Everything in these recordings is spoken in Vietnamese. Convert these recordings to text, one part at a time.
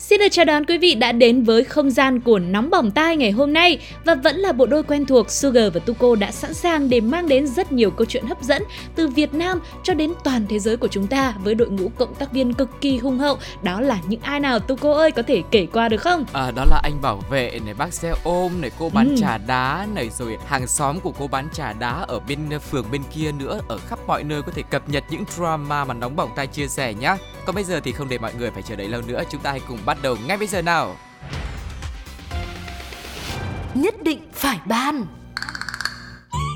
Xin được chào đón quý vị đã đến với không gian của Nóng Bỏng Tai ngày hôm nay và vẫn là bộ đôi quen thuộc Sugar và Tuko đã sẵn sàng để mang đến rất nhiều câu chuyện hấp dẫn từ Việt Nam cho đến toàn thế giới của chúng ta với đội ngũ cộng tác viên cực kỳ hùng hậu. Đó là những ai nào Tuko ơi có thể kể qua được không? à, đó là anh bảo vệ này bác xe ôm này cô bán Ừ. trà đá này rồi hàng xóm của cô bán trà đá ở bên ờ, phường bên kia nữa ở khắp mọi nơi có thể cập nhật những drama mà nóng bỏng tai chia sẻ nhá còn bây giờ thì không để mọi người phải chờ đợi lâu nữa chúng ta hãy cùng bắt đầu ngay bây giờ nào. Nhất định phải ban.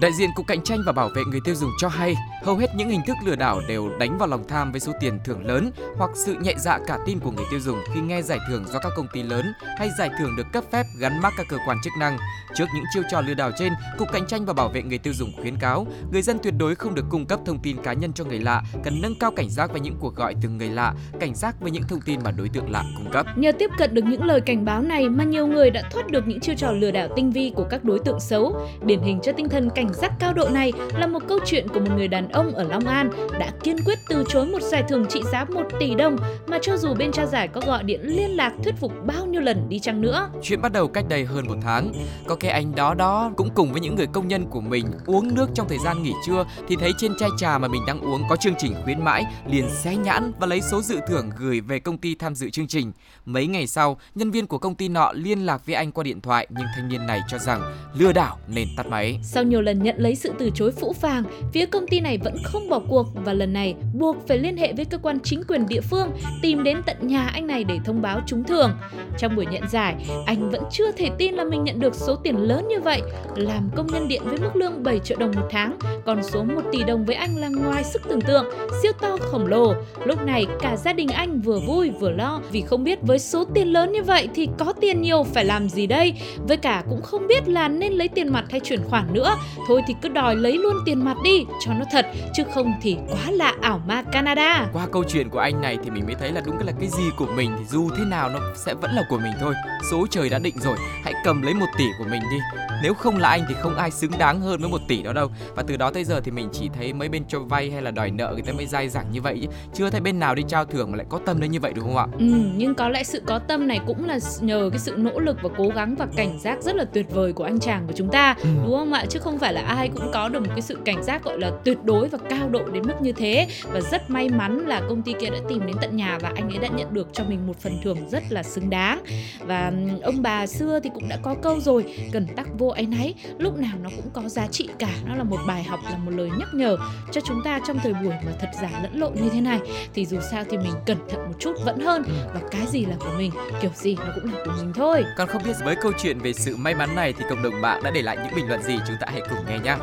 Đại diện Cục Cạnh tranh và Bảo vệ người tiêu dùng cho hay, hầu hết những hình thức lừa đảo đều đánh vào lòng tham với số tiền thưởng lớn hoặc sự nhẹ dạ cả tin của người tiêu dùng khi nghe giải thưởng do các công ty lớn hay giải thưởng được cấp phép gắn mác các cơ quan chức năng. Trước những chiêu trò lừa đảo trên, Cục Cạnh tranh và Bảo vệ người tiêu dùng khuyến cáo người dân tuyệt đối không được cung cấp thông tin cá nhân cho người lạ, cần nâng cao cảnh giác với những cuộc gọi từ người lạ, cảnh giác với những thông tin mà đối tượng lạ cung cấp. Nhờ tiếp cận được những lời cảnh báo này mà nhiều người đã thoát được những chiêu trò lừa đảo tinh vi của các đối tượng xấu. Điển hình cho tinh thần cảnh giác cao độ này là một câu chuyện của một người đàn ông ở Long An đã kiên quyết từ chối một giải thưởng trị giá 1 tỷ đồng mà cho dù bên trao giải có gọi điện liên lạc thuyết phục bao nhiêu lần đi chăng nữa. Chuyện bắt đầu cách đây hơn một tháng. Có cái anh đó đó cũng cùng với những người công nhân của mình uống nước trong thời gian nghỉ trưa thì thấy trên chai trà mà mình đang uống có chương trình khuyến mãi, liền xé nhãn và lấy số dự thưởng gửi về công ty tham dự chương trình. Mấy ngày sau, nhân viên của công ty nọ liên lạc với anh qua điện thoại nhưng thanh niên này cho rằng lừa đảo nên tắt máy. Sau nhiều lần nhận lấy sự từ chối phũ phàng, phía công ty này vẫn không bỏ cuộc và lần này buộc phải liên hệ với cơ quan chính quyền địa phương tìm đến tận nhà anh này để thông báo trúng thưởng. Trong buổi nhận giải, anh vẫn chưa thể tin là mình nhận được số tiền lớn như vậy. Làm công nhân điện với mức lương 7 triệu đồng một tháng, còn số 1 tỷ đồng với anh là ngoài sức tưởng tượng, siêu to khổng lồ. Lúc này cả gia đình anh vừa vui vừa lo vì không biết với số tiền lớn như vậy thì có tiền nhiều phải làm gì đây. Với cả cũng không biết là nên lấy tiền mặt hay chuyển khoản nữa. Thôi thì cứ đòi lấy luôn tiền mặt đi cho nó thật chứ không thì quá là ảo ma Canada. Qua câu chuyện của anh này thì mình mới thấy là đúng là cái gì của mình thì dù thế nào nó sẽ vẫn là của mình thôi. Số trời đã định rồi, hãy cầm lấy một tỷ của mình đi. Nếu không là anh thì không ai xứng đáng hơn với một tỷ đó đâu. Và từ đó tới giờ thì mình chỉ thấy mấy bên cho vay hay là đòi nợ người ta mới dai dẳng như vậy chứ chưa thấy bên nào đi trao thưởng mà lại có tâm đến như vậy đúng không ạ? Ừ, nhưng có lẽ sự có tâm này cũng là nhờ cái sự nỗ lực và cố gắng và cảnh giác rất là tuyệt vời của anh chàng của chúng ta Ừ. đúng không ạ chứ không phải là ai cũng có được một cái sự cảnh giác gọi là tuyệt đối và cao độ đến mức như thế. Và rất may mắn là công ty kia đã tìm đến tận nhà và anh ấy đã nhận được cho mình một phần thưởng rất là xứng đáng. Và ông bà xưa thì cũng đã có câu rồi cần tắc vô áy náy. Lúc nào nó cũng có giá trị cả nó là một bài học là một lời nhắc nhở cho chúng ta trong thời buổi mà thật giả lẫn lộn như thế này. Thì dù sao thì mình cẩn thận một chút vẫn hơn và cái gì là của mình kiểu gì nó cũng là của mình thôi. Còn không biết với câu chuyện về sự may mắn này thì cộng đồng mạng đã để lại những bình luận gì? Chúng ta hãy cùng nghe nhé.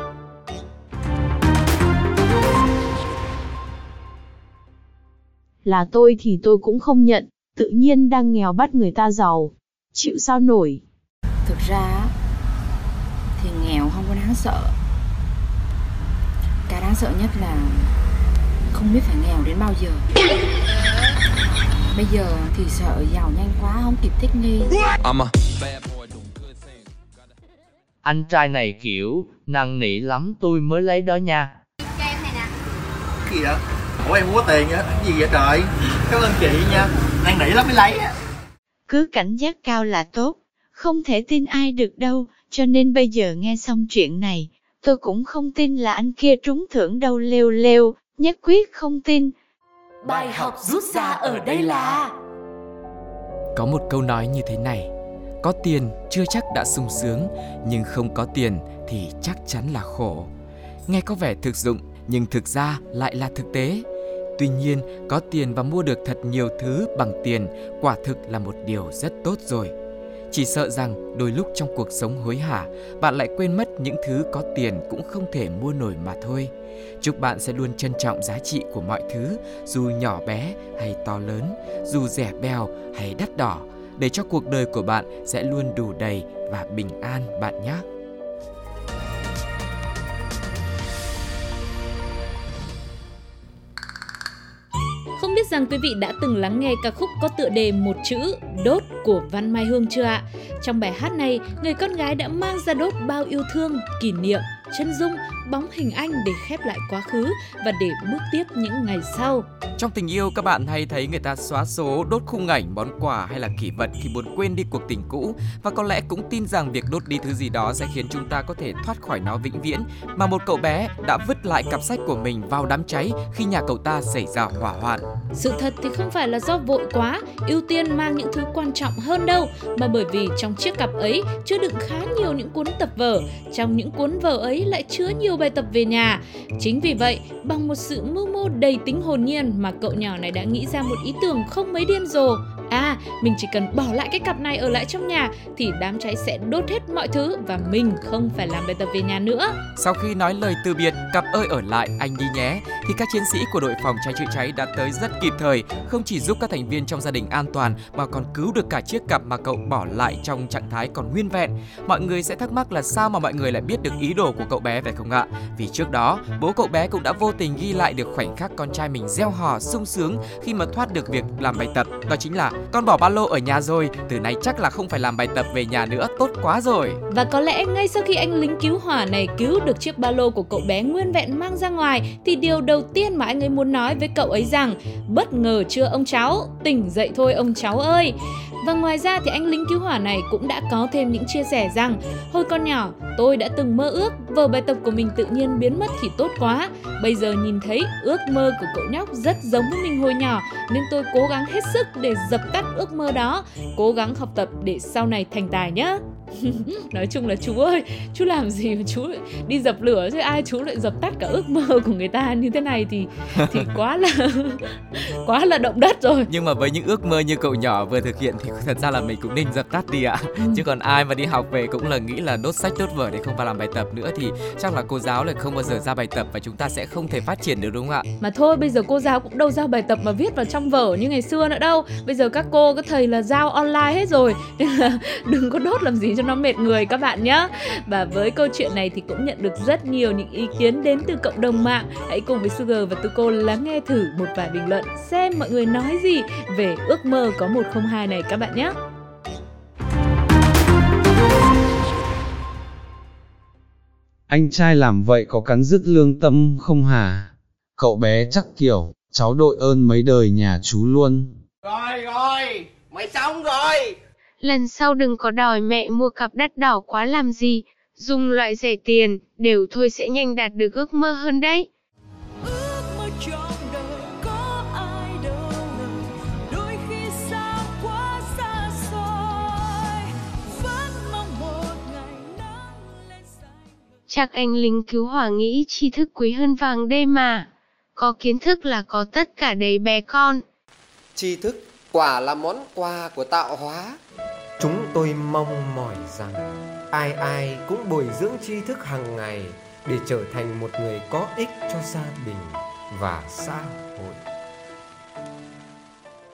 Là tôi thì tôi cũng không nhận, tự nhiên đang nghèo bắt người ta giàu. Chịu sao nổi. thực ra thì nghèo không có đáng sợ cái đáng sợ nhất là không biết phải nghèo đến bao giờ bây giờ thì sợ giàu nhanh quá không kịp thích nghi Anh trai này kiểu năn nỉ lắm tôi mới lấy đó nha. Cái gì vậy? Ủa em không có tiền vậy? Cái gì vậy trời? Cảm ơn chị nha. Đang nỉ lắm mới lấy á. cứ cảnh giác cao là tốt, không thể tin ai được đâu, cho nên bây giờ nghe xong chuyện này, tôi cũng không tin là anh kia trúng thưởng đâu lêu lêu, nhất quyết không tin. Bài học rút ra ở đây là Có một câu nói như thế này có tiền chưa chắc đã sung sướng Nhưng không có tiền thì chắc chắn là khổ Nghe có vẻ thực dụng nhưng thực ra lại là thực tế Tuy nhiên, có tiền và mua được thật nhiều thứ bằng tiền quả thực là một điều rất tốt rồi. Chỉ sợ rằng đôi lúc trong cuộc sống hối hả, bạn lại quên mất những thứ có tiền cũng không thể mua nổi mà thôi. Chúc bạn sẽ luôn trân trọng giá trị của mọi thứ, dù nhỏ bé hay to lớn, dù rẻ bèo hay đắt đỏ, để cho cuộc đời của bạn sẽ luôn đủ đầy và bình an bạn nhé. Không biết rằng quý vị đã từng lắng nghe ca khúc có tựa đề một chữ Đốt của Văn Mai Hương chưa ạ? Trong bài hát này, người con gái đã mang ra đốt bao yêu thương, kỷ niệm, chân dung, bóng hình anh để khép lại quá khứ và để bước tiếp những ngày sau. Trong tình yêu các bạn hay thấy người ta xóa số, đốt khung ảnh, món quà hay là kỷ vật khi muốn quên đi cuộc tình cũ và có lẽ cũng tin rằng việc đốt đi thứ gì đó sẽ khiến chúng ta có thể thoát khỏi nó vĩnh viễn. Mà một cậu bé đã vứt lại cặp sách của mình vào đám cháy khi nhà cậu ta xảy ra hỏa hoạn. Sự thật thì không phải là do vội quá, ưu tiên mang những thứ quan trọng hơn đâu, mà bởi vì trong chiếc cặp ấy chứa đựng khá nhiều những cuốn tập vở, trong những cuốn vở ấy lại chứa nhiều bài tập về nhà. Chính vì vậy, bằng một sự mưu mô đầy tính hồn nhiên mà cậu nhỏ này đã nghĩ ra một ý tưởng không mấy điên rồ. À, mình chỉ cần bỏ lại cái cặp này ở lại trong nhà thì đám cháy sẽ đốt hết mọi thứ và mình không phải làm bài tập về nhà nữa. Sau khi nói lời từ biệt, cặp ơi ở lại anh đi nhé, thì các chiến sĩ của đội phòng cháy chữa cháy đã tới rất kịp thời, không chỉ giúp các thành viên trong gia đình an toàn mà còn cứu được cả chiếc cặp mà cậu bỏ lại trong trạng thái còn nguyên vẹn. Mọi người sẽ thắc mắc là sao mà mọi người lại biết được ý đồ của cậu bé phải không ạ? Vì trước đó, bố cậu bé cũng đã vô tình ghi lại được khoảnh khắc con trai mình gieo hò sung sướng khi mà thoát được việc làm bài tập. Đó chính là con bỏ ba lô ở nhà rồi, từ nay chắc là không phải làm bài tập về nhà nữa, tốt quá rồi. Và có lẽ ngay sau khi anh lính cứu hỏa này cứu được chiếc ba lô của cậu bé nguyên vẹn mang ra ngoài thì điều đầu đầu tiên mà anh ấy muốn nói với cậu ấy rằng bất ngờ chưa ông cháu, tỉnh dậy thôi ông cháu ơi. Và ngoài ra thì anh lính cứu hỏa này cũng đã có thêm những chia sẻ rằng Hồi con nhỏ, tôi đã từng mơ ước vở bài tập của mình tự nhiên biến mất thì tốt quá. Bây giờ nhìn thấy ước mơ của cậu nhóc rất giống với mình hồi nhỏ Nên tôi cố gắng hết sức để dập tắt ước mơ đó. Cố gắng học tập để sau này thành tài nhé nói chung là chú ơi chú làm gì mà chú đi dập lửa chứ ai chú lại dập tắt cả ước mơ của người ta như thế này thì thì quá là quá là động đất rồi. Nhưng mà với những ước mơ như cậu nhỏ vừa thực hiện thì thật ra là mình cũng nên dập tắt đi ạ. Ừ. chứ còn ai mà đi học về cũng là nghĩ là đốt sách đốt vở để không vào làm bài tập nữa thì chắc là cô giáo lại không bao giờ ra bài tập và chúng ta sẽ không thể phát triển được đúng không ạ? Mà thôi bây giờ cô giáo cũng đâu giao bài tập mà viết vào trong vở như ngày xưa nữa đâu. Bây giờ các cô các thầy là giao online hết rồi. Nên là đừng có đốt làm gì cho nó mệt người các bạn nhé và với câu chuyện này thì cũng nhận được rất nhiều những ý kiến đến từ cộng đồng mạng hãy cùng với Sugar và Tuko lắng nghe thử một vài bình luận xem mọi người nói gì về ước mơ có 102 này các bạn nhé Anh trai làm vậy có cắn dứt lương tâm không hả? Cậu bé chắc kiểu, cháu đội ơn mấy đời nhà chú luôn. Rồi rồi, mày xong rồi, lần sau đừng có đòi mẹ mua cặp đắt đỏ quá làm gì, dùng loại rẻ tiền, đều thôi sẽ nhanh đạt được ước mơ hơn đấy. Chắc anh lính cứu hỏa nghĩ tri thức quý hơn vàng đêm mà. Có kiến thức là có tất cả đầy bè con. Tri thức quả là món quà của tạo hóa. Chúng tôi mong mỏi rằng ai ai cũng bồi dưỡng tri thức hàng ngày để trở thành một người có ích cho gia đình và xã hội.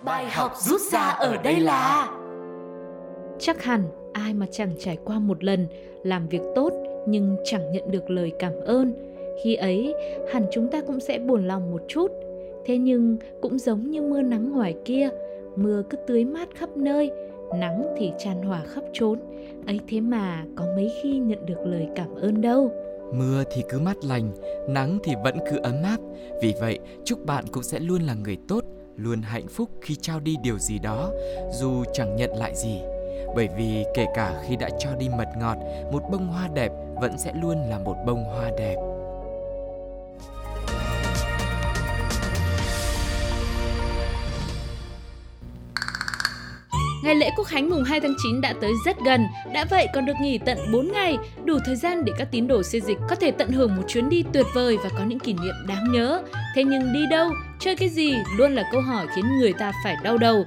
Bài học rút ra ở đây là Chắc hẳn ai mà chẳng trải qua một lần làm việc tốt nhưng chẳng nhận được lời cảm ơn. Khi ấy, hẳn chúng ta cũng sẽ buồn lòng một chút. Thế nhưng cũng giống như mưa nắng ngoài kia, mưa cứ tưới mát khắp nơi, nắng thì tràn hòa khắp trốn ấy thế mà có mấy khi nhận được lời cảm ơn đâu. Mưa thì cứ mát lành, nắng thì vẫn cứ ấm áp. Vì vậy, chúc bạn cũng sẽ luôn là người tốt, luôn hạnh phúc khi trao đi điều gì đó, dù chẳng nhận lại gì. Bởi vì kể cả khi đã cho đi mật ngọt, một bông hoa đẹp vẫn sẽ luôn là một bông hoa đẹp. Ngày lễ Quốc khánh mùng 2 tháng 9 đã tới rất gần, đã vậy còn được nghỉ tận 4 ngày, đủ thời gian để các tín đồ xê dịch có thể tận hưởng một chuyến đi tuyệt vời và có những kỷ niệm đáng nhớ. Thế nhưng đi đâu, chơi cái gì luôn là câu hỏi khiến người ta phải đau đầu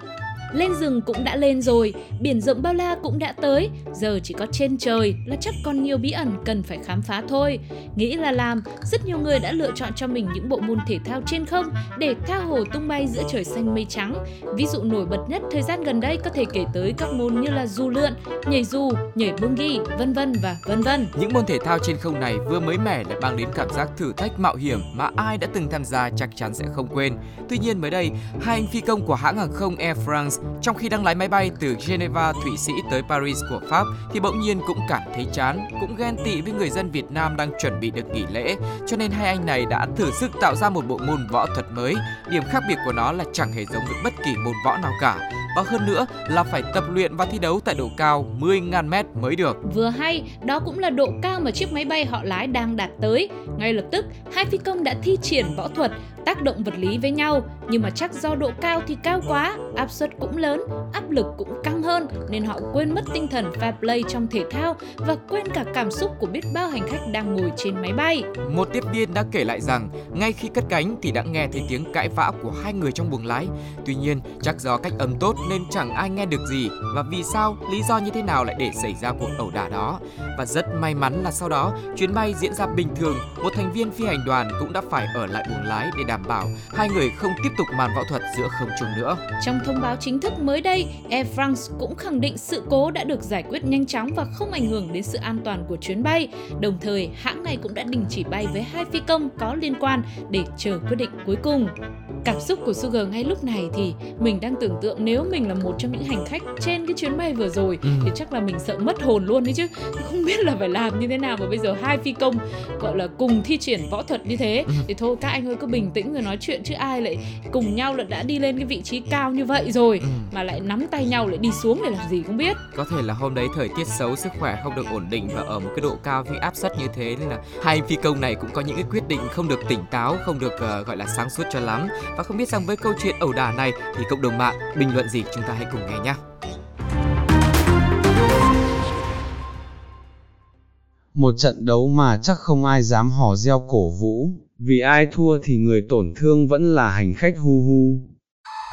lên rừng cũng đã lên rồi, biển rộng bao la cũng đã tới, giờ chỉ có trên trời là chắc còn nhiều bí ẩn cần phải khám phá thôi. Nghĩ là làm, rất nhiều người đã lựa chọn cho mình những bộ môn thể thao trên không để tha hồ tung bay giữa trời xanh mây trắng. Ví dụ nổi bật nhất thời gian gần đây có thể kể tới các môn như là du lượn, nhảy dù, nhảy bungee, vân vân và vân vân. Những môn thể thao trên không này vừa mới mẻ lại mang đến cảm giác thử thách mạo hiểm mà ai đã từng tham gia chắc chắn sẽ không quên. Tuy nhiên mới đây, hai anh phi công của hãng hàng không Air France trong khi đang lái máy bay từ Geneva, Thụy Sĩ tới Paris của Pháp thì bỗng nhiên cũng cảm thấy chán, cũng ghen tị với người dân Việt Nam đang chuẩn bị được nghỉ lễ. Cho nên hai anh này đã thử sức tạo ra một bộ môn võ thuật mới. Điểm khác biệt của nó là chẳng hề giống với bất kỳ môn võ nào cả. Và hơn nữa là phải tập luyện và thi đấu tại độ cao 10.000 mét mới được. Vừa hay, đó cũng là độ cao mà chiếc máy bay họ lái đang đạt tới. Ngay lập tức, hai phi công đã thi triển võ thuật, tác động vật lý với nhau. Nhưng mà chắc do độ cao thì cao quá, áp suất cũng lớn, áp lực cũng căng hơn nên họ quên mất tinh thần fair play trong thể thao và quên cả cảm xúc của biết bao hành khách đang ngồi trên máy bay. Một tiếp viên đã kể lại rằng ngay khi cất cánh thì đã nghe thấy tiếng cãi vã của hai người trong buồng lái. Tuy nhiên, chắc do cách âm tốt nên chẳng ai nghe được gì và vì sao, lý do như thế nào lại để xảy ra cuộc ẩu đả đó. Và rất may mắn là sau đó, chuyến bay diễn ra bình thường, một thành viên phi hành đoàn cũng đã phải ở lại buồng lái để đảm bảo hai người không tiếp tục màn võ thuật giữa không trung nữa. Trong thông báo chính thức mới đây, Air France cũng khẳng định sự cố đã được giải quyết nhanh chóng và không ảnh hưởng đến sự an toàn của chuyến bay. Đồng thời, hãng này cũng đã đình chỉ bay với hai phi công có liên quan để chờ quyết định cuối cùng. Cảm xúc của Sugar ngay lúc này thì mình đang tưởng tượng nếu mình là một trong những hành khách trên cái chuyến bay vừa rồi ừ. thì chắc là mình sợ mất hồn luôn đấy chứ. Không biết là phải làm như thế nào mà bây giờ hai phi công gọi là cùng thi triển võ thuật như thế ừ. thì thôi các anh ơi cứ bình tĩnh rồi nói chuyện chứ ai lại cùng nhau là đã đi lên cái vị trí cao như vậy rồi ừ. mà lại nắm tay nhau lại đi xuống để làm gì không biết. Có thể là hôm đấy thời tiết xấu, sức khỏe không được ổn định và ở một cái độ cao vì áp suất như thế nên là hai phi công này cũng có những cái quyết định không được tỉnh táo, không được uh, gọi là sáng suốt cho lắm và không biết rằng với câu chuyện ẩu đả này thì cộng đồng mạng bình luận gì chúng ta hãy cùng nghe nhé. Một trận đấu mà chắc không ai dám hò reo cổ vũ, vì ai thua thì người tổn thương vẫn là hành khách hu hu.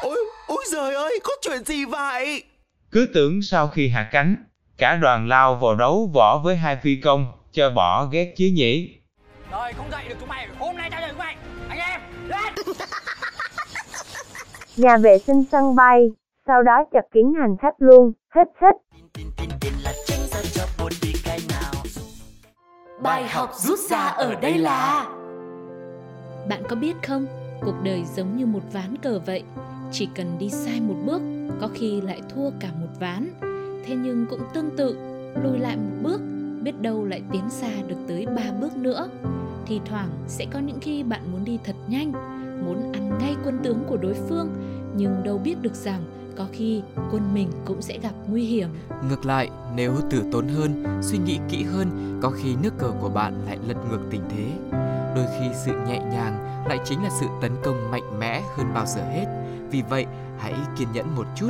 Ôi, ôi giời ơi, có chuyện gì vậy? Cứ tưởng sau khi hạ cánh, cả đoàn lao vào đấu võ với hai phi công, cho bỏ ghét chứ nhỉ. Rồi, không dậy được chúng mày, hôm nay tao dậy chúng mày, Nhà vệ sinh sân bay, sau đó chật kín hành khách luôn, hít hít. Bài học rút ra ở đây là Bạn có biết không, cuộc đời giống như một ván cờ vậy, chỉ cần đi sai một bước, có khi lại thua cả một ván. Thế nhưng cũng tương tự, lùi lại một bước, biết đâu lại tiến xa được tới ba bước nữa. Thì thoảng sẽ có những khi bạn muốn đi thật nhanh, muốn ăn ngay quân tướng của đối phương, nhưng đâu biết được rằng có khi quân mình cũng sẽ gặp nguy hiểm. Ngược lại, nếu tử tốn hơn, suy nghĩ kỹ hơn, có khi nước cờ của bạn lại lật ngược tình thế. Đôi khi sự nhẹ nhàng lại chính là sự tấn công mạnh mẽ hơn bao giờ hết. Vì vậy, hãy kiên nhẫn một chút,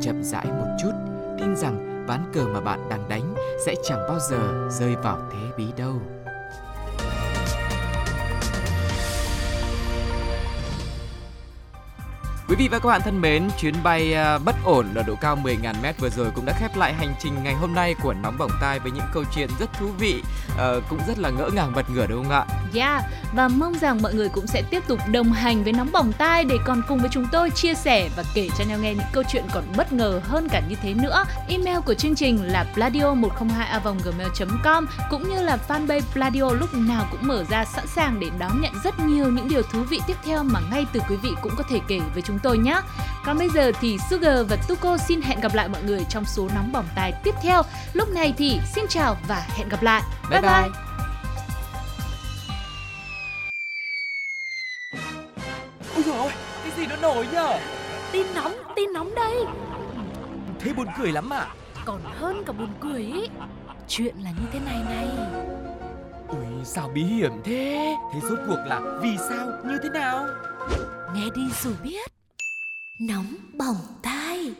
chậm rãi một chút, tin rằng ván cờ mà bạn đang đánh sẽ chẳng bao giờ rơi vào thế bí đâu. Quý vị và các bạn thân mến, chuyến bay à, bất ổn ở độ cao 10.000 mét vừa rồi cũng đã khép lại hành trình ngày hôm nay của Nóng Bỏng Tai với những câu chuyện rất thú vị, uh, cũng rất là ngỡ ngàng bật ngửa đúng không ạ? Yeah, và mong rằng mọi người cũng sẽ tiếp tục đồng hành với Nóng Bỏng Tai để còn cùng với chúng tôi chia sẻ và kể cho nhau nghe những câu chuyện còn bất ngờ hơn cả như thế nữa. Email của chương trình là pladio102a.gmail.com cũng như là fanpage Pladio lúc nào cũng mở ra sẵn sàng để đón nhận rất nhiều những điều thú vị tiếp theo mà ngay từ quý vị cũng có thể kể với chúng tôi nhé. Còn bây giờ thì Sugar và Tuko xin hẹn gặp lại mọi người trong số nóng bỏng tai tiếp theo. Lúc này thì xin chào và hẹn gặp lại. Bye bye. bye. Ôi dồi ôi, cái gì nó nổi nhở? Tin nóng, tin nóng đây. Thế buồn cười lắm à? Còn hơn cả buồn cười ý. Chuyện là như thế này này. Ui, sao bí hiểm thế? Thế rốt cuộc là vì sao, như thế nào? Nghe đi rồi biết. Nóng bỏng tai.